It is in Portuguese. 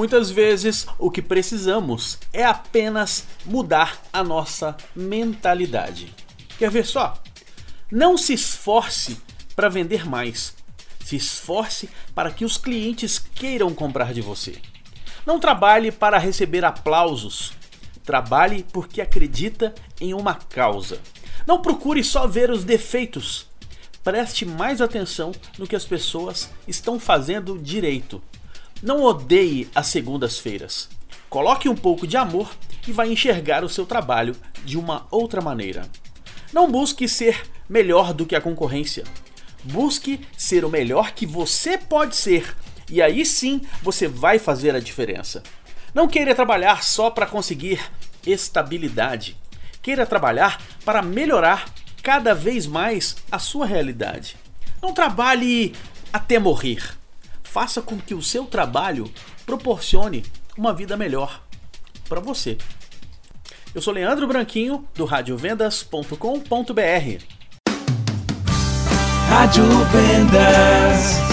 Muitas vezes o que precisamos é apenas mudar a nossa mentalidade. Quer ver só? Não se esforce para vender mais. Se esforce para que os clientes queiram comprar de você. Não trabalhe para receber aplausos. Trabalhe porque acredita em uma causa. Não procure só ver os defeitos. Preste mais atenção no que as pessoas estão fazendo direito. Não odeie as segundas-feiras. Coloque um pouco de amor e vai enxergar o seu trabalho de uma outra maneira. Não busque ser melhor do que a concorrência. Busque ser o melhor que você pode ser e aí sim você vai fazer a diferença. Não queira trabalhar só para conseguir estabilidade. Queira trabalhar para melhorar cada vez mais a sua realidade. Não trabalhe até morrer. Faça com que o seu trabalho proporcione uma vida melhor para você. Eu sou Leandro Branquinho do radiovendas.com.br. Rádio Vendas.